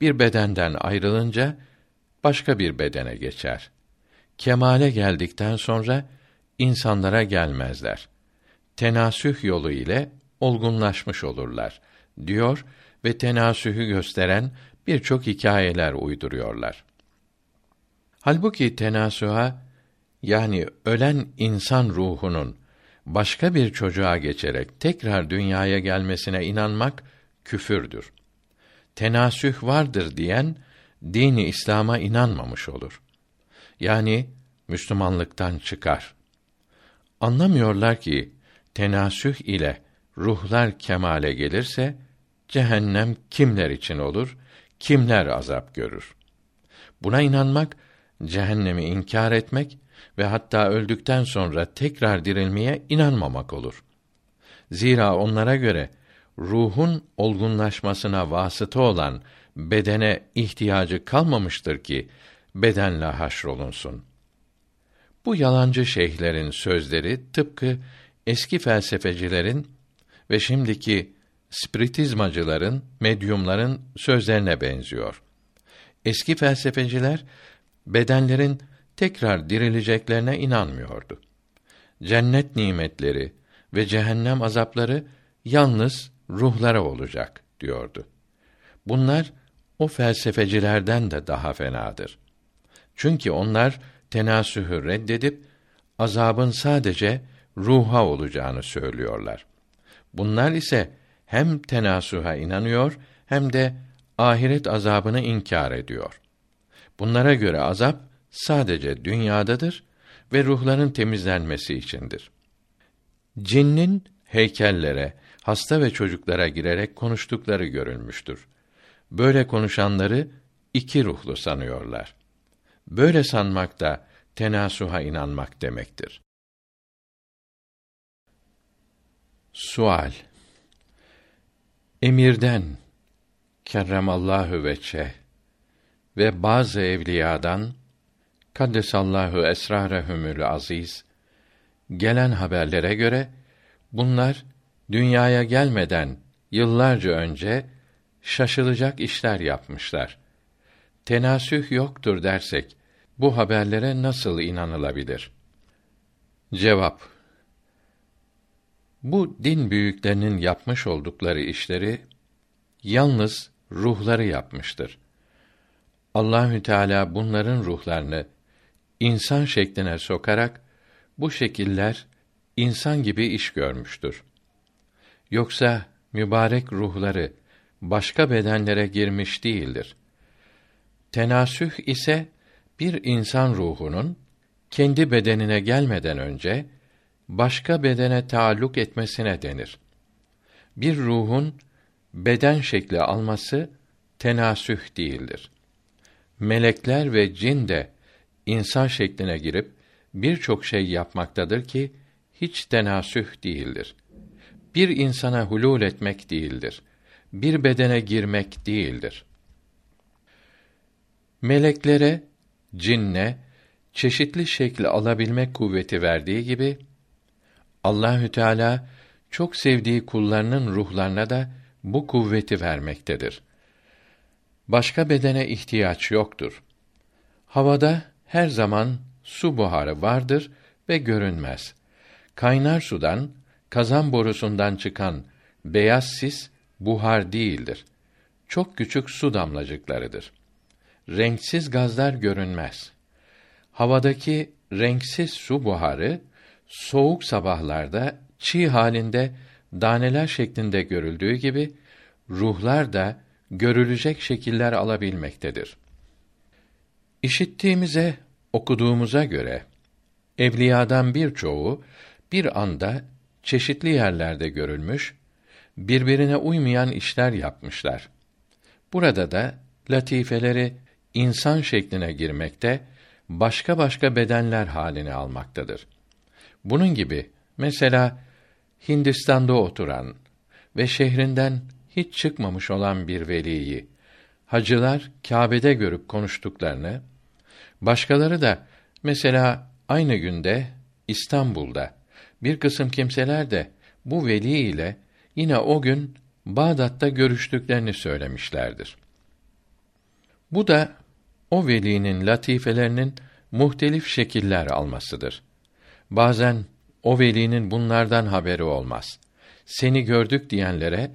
bir bedenden ayrılınca başka bir bedene geçer. Kemale geldikten sonra insanlara gelmezler. Tenasüh yolu ile olgunlaşmış olurlar diyor ve tenasühü gösteren birçok hikayeler uyduruyorlar. Halbuki tenasüha yani ölen insan ruhunun başka bir çocuğa geçerek tekrar dünyaya gelmesine inanmak küfürdür. Tenasüh vardır diyen dini İslam'a inanmamış olur. Yani Müslümanlıktan çıkar. Anlamıyorlar ki tenasüh ile ruhlar kemale gelirse cehennem kimler için olur, kimler azap görür. Buna inanmak cehennemi inkar etmek ve hatta öldükten sonra tekrar dirilmeye inanmamak olur. Zira onlara göre ruhun olgunlaşmasına vasıta olan bedene ihtiyacı kalmamıştır ki bedenle haşrolunsun. Bu yalancı şeyhlerin sözleri tıpkı eski felsefecilerin ve şimdiki spiritizmacıların, medyumların sözlerine benziyor. Eski felsefeciler bedenlerin tekrar dirileceklerine inanmıyordu. Cennet nimetleri ve cehennem azapları yalnız ruhlara olacak diyordu. Bunlar o felsefecilerden de daha fenadır. Çünkü onlar tenasühü reddedip azabın sadece ruha olacağını söylüyorlar. Bunlar ise hem tenasuha inanıyor hem de ahiret azabını inkar ediyor. Bunlara göre azap sadece dünyadadır ve ruhların temizlenmesi içindir. Cinnin heykellere, hasta ve çocuklara girerek konuştukları görülmüştür. Böyle konuşanları iki ruhlu sanıyorlar. Böyle sanmak da tenasuha inanmak demektir. Sual Emirden kerremallahu veçe ve bazı evliyadan kaddesallahu esrarehumül aziz gelen haberlere göre bunlar dünyaya gelmeden yıllarca önce şaşılacak işler yapmışlar. Tenasüh yoktur dersek bu haberlere nasıl inanılabilir? Cevap Bu din büyüklerinin yapmış oldukları işleri yalnız ruhları yapmıştır. Allahü Teala bunların ruhlarını insan şekline sokarak bu şekiller insan gibi iş görmüştür. Yoksa mübarek ruhları başka bedenlere girmiş değildir. Tenasüh ise bir insan ruhunun kendi bedenine gelmeden önce başka bedene taalluk etmesine denir. Bir ruhun beden şekli alması tenasüh değildir. Melekler ve cin de insan şekline girip birçok şey yapmaktadır ki hiç tenasüh değildir. Bir insana hulul etmek değildir. Bir bedene girmek değildir. Meleklere, cinne çeşitli şekli alabilmek kuvveti verdiği gibi Allahü Teala çok sevdiği kullarının ruhlarına da bu kuvveti vermektedir. Başka bedene ihtiyaç yoktur. Havada her zaman su buharı vardır ve görünmez. Kaynar sudan, kazan borusundan çıkan beyaz sis buhar değildir. Çok küçük su damlacıklarıdır. Renksiz gazlar görünmez. Havadaki renksiz su buharı soğuk sabahlarda çiğ halinde daneler şeklinde görüldüğü gibi ruhlar da görülecek şekiller alabilmektedir. İşittiğimize, okuduğumuza göre evliyadan birçoğu bir anda çeşitli yerlerde görülmüş, birbirine uymayan işler yapmışlar. Burada da latifeleri insan şekline girmekte, başka başka bedenler halini almaktadır. Bunun gibi mesela Hindistan'da oturan ve şehrinden hiç çıkmamış olan bir veliyi hacılar Kâbe'de görüp konuştuklarını, başkaları da mesela aynı günde İstanbul'da bir kısım kimseler de bu veli ile yine o gün Bağdat'ta görüştüklerini söylemişlerdir. Bu da o velinin latifelerinin muhtelif şekiller almasıdır. Bazen o velinin bunlardan haberi olmaz. Seni gördük diyenlere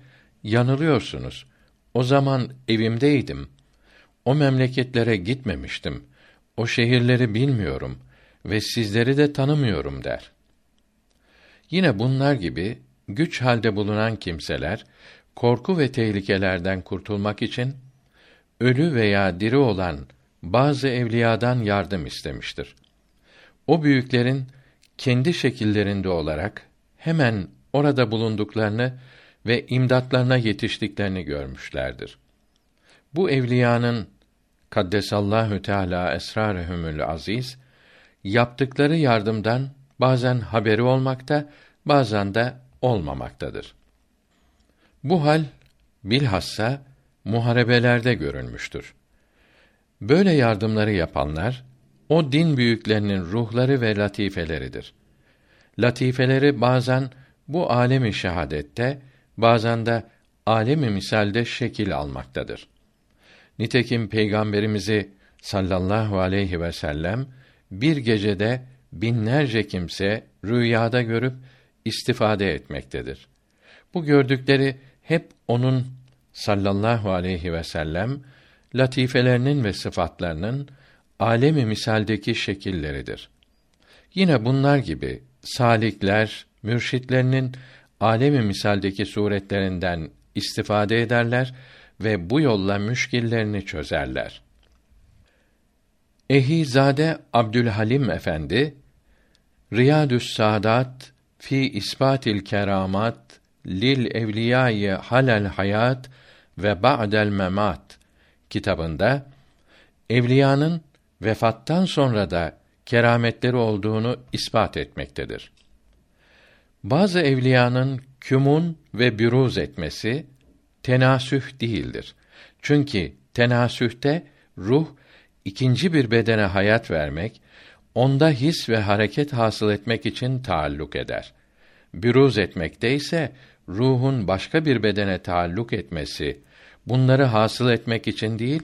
yanılıyorsunuz. O zaman evimdeydim. O memleketlere gitmemiştim. O şehirleri bilmiyorum ve sizleri de tanımıyorum der. Yine bunlar gibi güç halde bulunan kimseler korku ve tehlikelerden kurtulmak için ölü veya diri olan bazı evliyadan yardım istemiştir. O büyüklerin kendi şekillerinde olarak hemen orada bulunduklarını ve imdatlarına yetiştiklerini görmüşlerdir. Bu evliyanın kaddesallahu teala esrarehumül aziz yaptıkları yardımdan bazen haberi olmakta, bazen de olmamaktadır. Bu hal bilhassa muharebelerde görülmüştür. Böyle yardımları yapanlar o din büyüklerinin ruhları ve latifeleridir. latifeleri bazen bu alemi şehadette, bazen de alemi misalde şekil almaktadır. Nitekim peygamberimizi sallallahu aleyhi ve sellem bir gecede binlerce kimse rüyada görüp istifade etmektedir. Bu gördükleri hep onun sallallahu aleyhi ve sellem latifelerinin ve sıfatlarının alemi misaldeki şekilleridir. Yine bunlar gibi salikler, mürşitlerinin alemi misaldeki suretlerinden istifade ederler ve bu yolla müşkillerini çözerler. Ehizade Abdülhalim Efendi Riyadü's Saadat fi isbatil keramat lil evliyâi halel hayat ve ba'del memat kitabında evliyanın vefattan sonra da kerametleri olduğunu ispat etmektedir. Bazı evliyanın kümun ve büruz etmesi tenasüh değildir. Çünkü tenasühte ruh ikinci bir bedene hayat vermek, onda his ve hareket hasıl etmek için taalluk eder. Büruz etmekte ise ruhun başka bir bedene taalluk etmesi, bunları hasıl etmek için değil,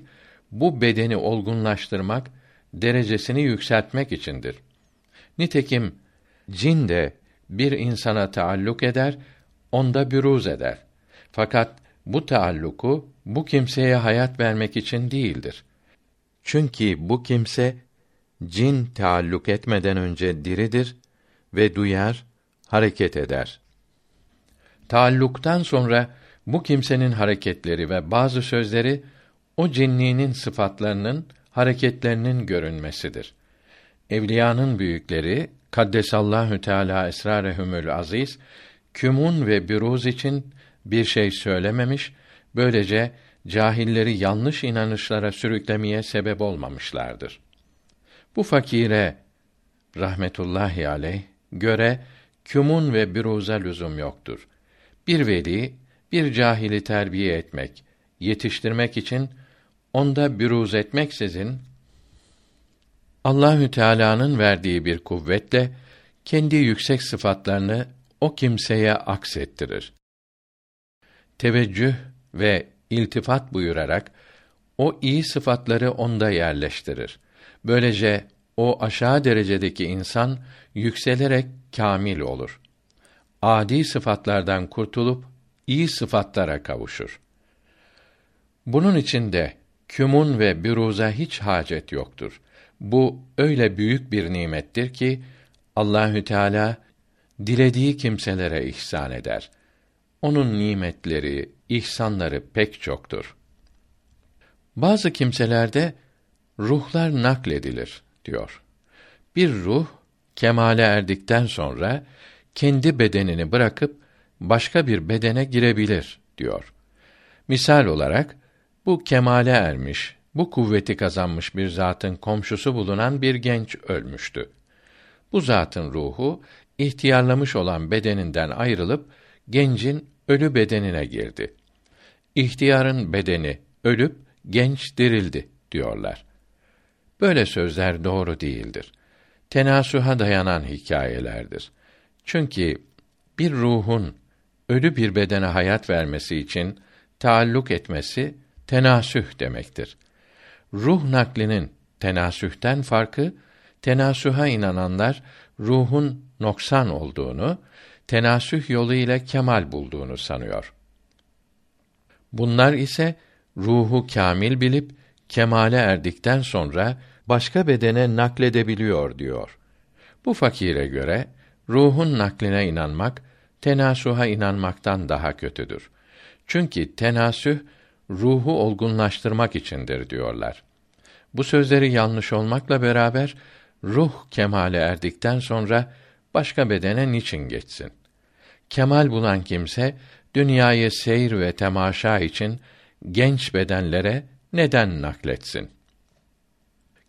bu bedeni olgunlaştırmak, derecesini yükseltmek içindir. Nitekim cin de bir insana taalluk eder, onda büruz eder. Fakat bu taalluku bu kimseye hayat vermek için değildir. Çünkü bu kimse cin taalluk etmeden önce diridir ve duyar, hareket eder. Taalluktan sonra bu kimsenin hareketleri ve bazı sözleri o cinliğinin sıfatlarının, hareketlerinin görünmesidir. Evliyanın büyükleri Kaddesallahu Teala esrarehumül aziz kümun ve büruz için bir şey söylememiş, böylece cahilleri yanlış inanışlara sürüklemeye sebep olmamışlardır. Bu fakire rahmetullahi aleyh göre kümun ve büruza lüzum yoktur. Bir veli bir cahili terbiye etmek, yetiştirmek için onda büruz etmeksizin Allahü Teala'nın verdiği bir kuvvetle kendi yüksek sıfatlarını o kimseye aksettirir. Teveccüh ve iltifat buyurarak o iyi sıfatları onda yerleştirir. Böylece o aşağı derecedeki insan yükselerek kamil olur. Adi sıfatlardan kurtulup iyi sıfatlara kavuşur. Bunun için de kümun ve büruza hiç hacet yoktur. Bu öyle büyük bir nimettir ki Allahü Teala dilediği kimselere ihsan eder. Onun nimetleri, ihsanları pek çoktur. Bazı kimselerde ruhlar nakledilir diyor. Bir ruh kemale erdikten sonra kendi bedenini bırakıp başka bir bedene girebilir diyor. Misal olarak bu kemale ermiş, bu kuvveti kazanmış bir zatın komşusu bulunan bir genç ölmüştü. Bu zatın ruhu ihtiyarlamış olan bedeninden ayrılıp gencin ölü bedenine girdi. İhtiyarın bedeni ölüp genç dirildi diyorlar. Böyle sözler doğru değildir. Tenasuha dayanan hikayelerdir. Çünkü bir ruhun ölü bir bedene hayat vermesi için taalluk etmesi tenasüh demektir. Ruh naklinin tenasühten farkı tenasüha inananlar ruhun noksan olduğunu, tenasüh yolu ile kemal bulduğunu sanıyor. Bunlar ise ruhu kamil bilip kemale erdikten sonra başka bedene nakledebiliyor diyor. Bu fakire göre ruhun nakline inanmak tenasuha inanmaktan daha kötüdür. Çünkü tenasüh ruhu olgunlaştırmak içindir diyorlar. Bu sözleri yanlış olmakla beraber ruh kemale erdikten sonra başka bedene niçin geçsin? Kemal bulan kimse dünyayı seyir ve temaşa için genç bedenlere neden nakletsin?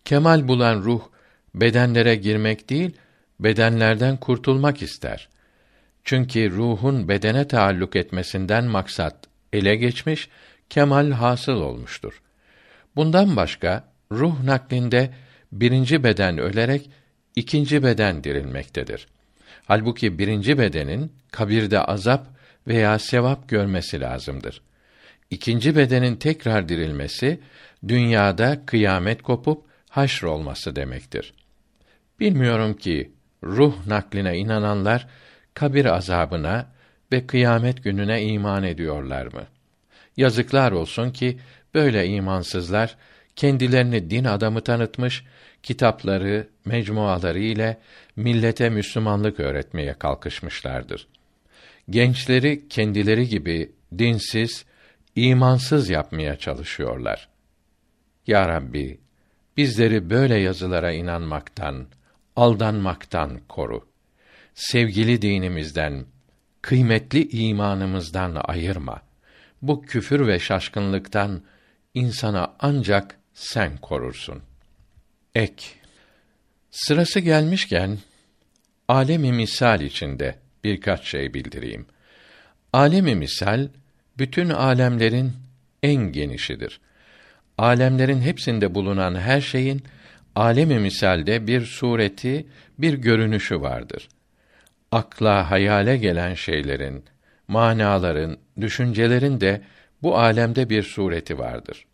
Kemal bulan ruh bedenlere girmek değil, bedenlerden kurtulmak ister. Çünkü ruhun bedene taalluk etmesinden maksat ele geçmiş, kemal hasıl olmuştur. Bundan başka ruh naklinde birinci beden ölerek ikinci beden dirilmektedir. Halbuki birinci bedenin kabirde azap veya sevap görmesi lazımdır. İkinci bedenin tekrar dirilmesi dünyada kıyamet kopup haşr olması demektir. Bilmiyorum ki ruh nakline inananlar kabir azabına ve kıyamet gününe iman ediyorlar mı? Yazıklar olsun ki böyle imansızlar kendilerini din adamı tanıtmış, kitapları, mecmuaları ile millete Müslümanlık öğretmeye kalkışmışlardır. Gençleri kendileri gibi dinsiz, imansız yapmaya çalışıyorlar. Ya Rabbi, bizleri böyle yazılara inanmaktan, aldanmaktan koru. Sevgili dinimizden, kıymetli imanımızdan ayırma. Bu küfür ve şaşkınlıktan insana ancak sen korursun. Ek Sırası gelmişken alemi misal içinde birkaç şey bildireyim. Alemi misal bütün alemlerin en genişidir. Alemlerin hepsinde bulunan her şeyin alemi misalde bir sureti, bir görünüşü vardır. Akla, hayale gelen şeylerin, manaların, düşüncelerin de bu alemde bir sureti vardır.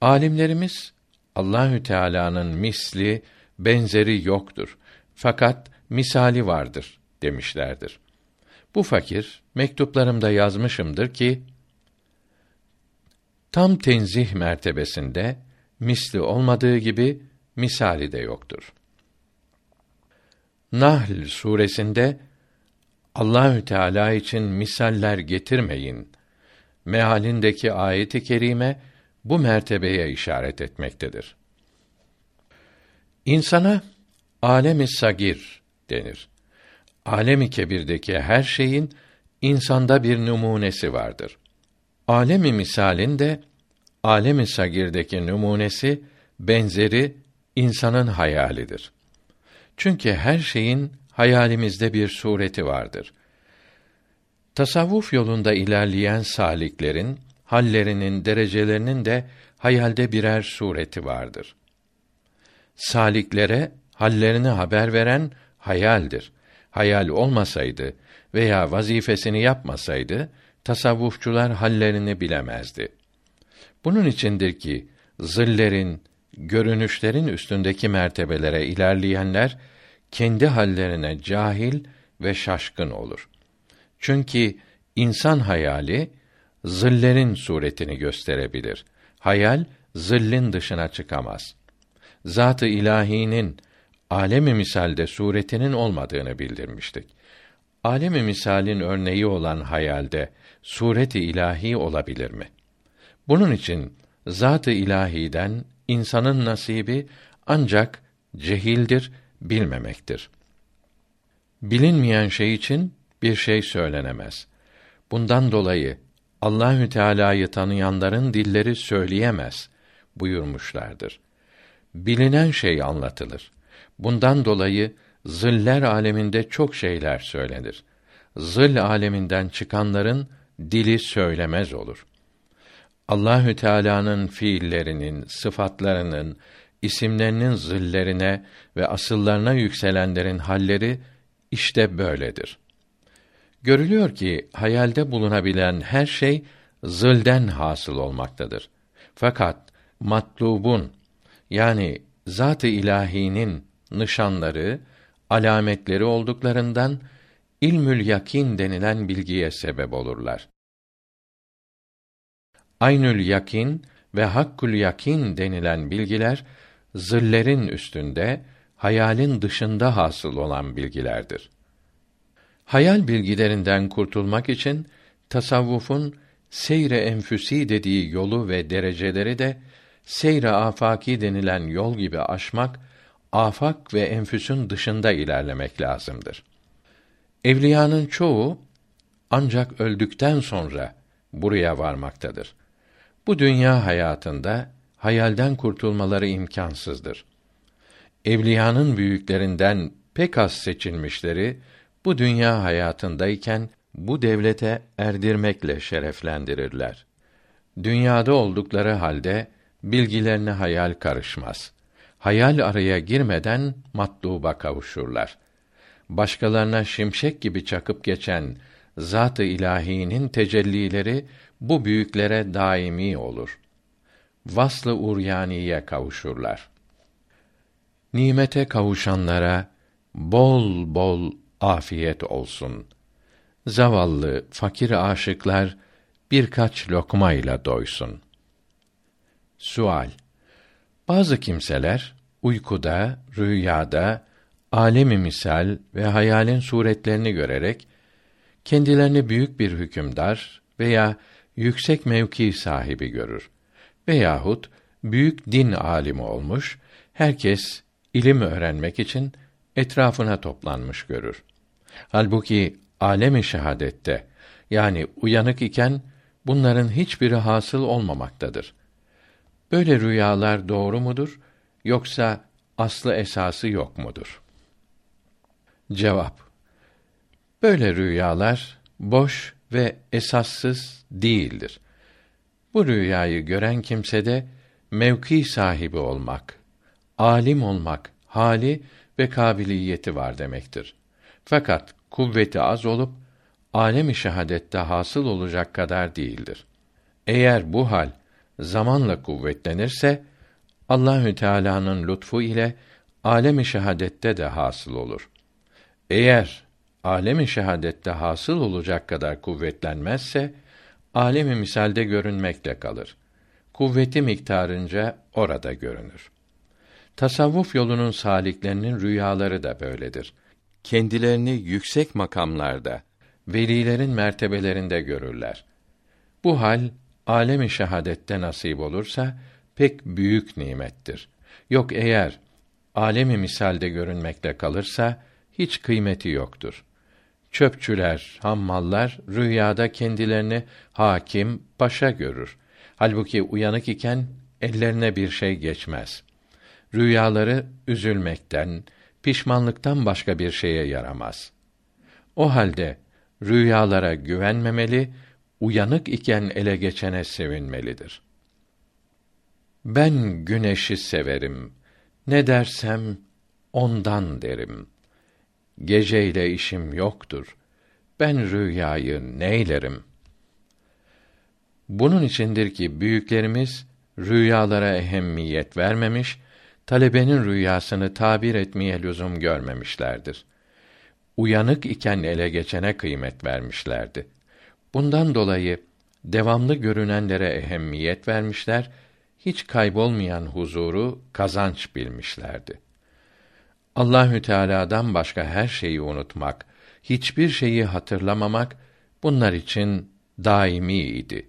Alimlerimiz Allahü Teala'nın misli, benzeri yoktur. Fakat misali vardır demişlerdir. Bu fakir mektuplarımda yazmışımdır ki tam tenzih mertebesinde misli olmadığı gibi misali de yoktur. Nahl suresinde Allahü Teala için misaller getirmeyin mealindeki ayeti kerime bu mertebeye işaret etmektedir. İnsana alemi sagir denir. Alemi kebirdeki her şeyin insanda bir numunesi vardır. Alemi misalin de alemi sagirdeki numunesi benzeri insanın hayalidir. Çünkü her şeyin hayalimizde bir sureti vardır. Tasavvuf yolunda ilerleyen saliklerin hallerinin, derecelerinin de hayalde birer sureti vardır. Saliklere hallerini haber veren hayaldir. Hayal olmasaydı veya vazifesini yapmasaydı tasavvufçular hallerini bilemezdi. Bunun içindir ki zillerin, görünüşlerin üstündeki mertebelere ilerleyenler kendi hallerine cahil ve şaşkın olur. Çünkü insan hayali zillerin suretini gösterebilir. Hayal zillin dışına çıkamaz. Zat-ı ilahinin alemi misalde suretinin olmadığını bildirmiştik. Alemi misalin örneği olan hayalde sureti ilahi olabilir mi? Bunun için zat-ı ilahiden insanın nasibi ancak cehildir, bilmemektir. Bilinmeyen şey için bir şey söylenemez. Bundan dolayı Allahü Teala'yı tanıyanların dilleri söyleyemez buyurmuşlardır. Bilinen şey anlatılır. Bundan dolayı ziller aleminde çok şeyler söylenir. Zil aleminden çıkanların dili söylemez olur. Allahü Teala'nın fiillerinin, sıfatlarının, isimlerinin zillerine ve asıllarına yükselenlerin halleri işte böyledir. Görülüyor ki hayalde bulunabilen her şey zilden hasıl olmaktadır. Fakat matlubun yani zat-ı ilahinin nişanları, alametleri olduklarından ilmül yakin denilen bilgiye sebep olurlar. Aynül yakin ve hakkul yakin denilen bilgiler zillerin üstünde, hayalin dışında hasıl olan bilgilerdir. Hayal bilgilerinden kurtulmak için tasavvufun seyre enfüsi dediği yolu ve dereceleri de seyre afaki denilen yol gibi aşmak, afak ve enfüsün dışında ilerlemek lazımdır. Evliyanın çoğu ancak öldükten sonra buraya varmaktadır. Bu dünya hayatında hayalden kurtulmaları imkansızdır. Evliyanın büyüklerinden pek az seçilmişleri bu dünya hayatındayken bu devlete erdirmekle şereflendirirler. Dünyada oldukları halde bilgilerine hayal karışmaz. Hayal araya girmeden matluba kavuşurlar. başkalarına şimşek gibi çakıp geçen zat-ı ilahinin tecellileri bu büyüklere daimi olur. Vaslı uryaniye kavuşurlar. Nimete kavuşanlara bol bol afiyet olsun. Zavallı, fakir aşıklar birkaç lokmayla doysun. Sual Bazı kimseler uykuda, rüyada, alemi misal ve hayalin suretlerini görerek kendilerini büyük bir hükümdar veya yüksek mevki sahibi görür. Veyahut büyük din alimi olmuş, herkes ilim öğrenmek için etrafına toplanmış görür. Halbuki alemi şehadette yani uyanık iken bunların hiçbiri hasıl olmamaktadır. Böyle rüyalar doğru mudur yoksa aslı esası yok mudur? Cevap Böyle rüyalar boş ve esassız değildir. Bu rüyayı gören kimsede mevki sahibi olmak, alim olmak hali ve kabiliyeti var demektir. Fakat kuvveti az olup alemi şehadette hasıl olacak kadar değildir. Eğer bu hal zamanla kuvvetlenirse Allahü Teala'nın lütfu ile alemi şehadette de hasıl olur. Eğer alemi şehadette hasıl olacak kadar kuvvetlenmezse alemi misalde görünmekle kalır. Kuvveti miktarınca orada görünür. Tasavvuf yolunun saliklerinin rüyaları da böyledir. Kendilerini yüksek makamlarda, velilerin mertebelerinde görürler. Bu hal alemi şehadette nasip olursa pek büyük nimettir. Yok eğer alemi misalde görünmekle kalırsa hiç kıymeti yoktur. Çöpçüler, hammallar rüyada kendilerini hakim, paşa görür. Halbuki uyanık iken ellerine bir şey geçmez. Rüyaları üzülmekten, pişmanlıktan başka bir şeye yaramaz. O halde rüyalara güvenmemeli, uyanık iken ele geçene sevinmelidir. Ben güneşi severim. Ne dersem ondan derim. Geceyle işim yoktur. Ben rüyayı neylerim? Bunun içindir ki büyüklerimiz rüyalara ehemmiyet vermemiş, talebenin rüyasını tabir etmeye lüzum görmemişlerdir. Uyanık iken ele geçene kıymet vermişlerdi. Bundan dolayı devamlı görünenlere ehemmiyet vermişler, hiç kaybolmayan huzuru kazanç bilmişlerdi. Allahü Teala'dan başka her şeyi unutmak, hiçbir şeyi hatırlamamak bunlar için daimi idi.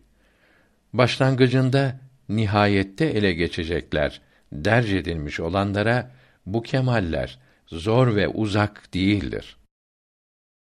Başlangıcında nihayette ele geçecekler derc edilmiş olanlara bu kemaller zor ve uzak değildir.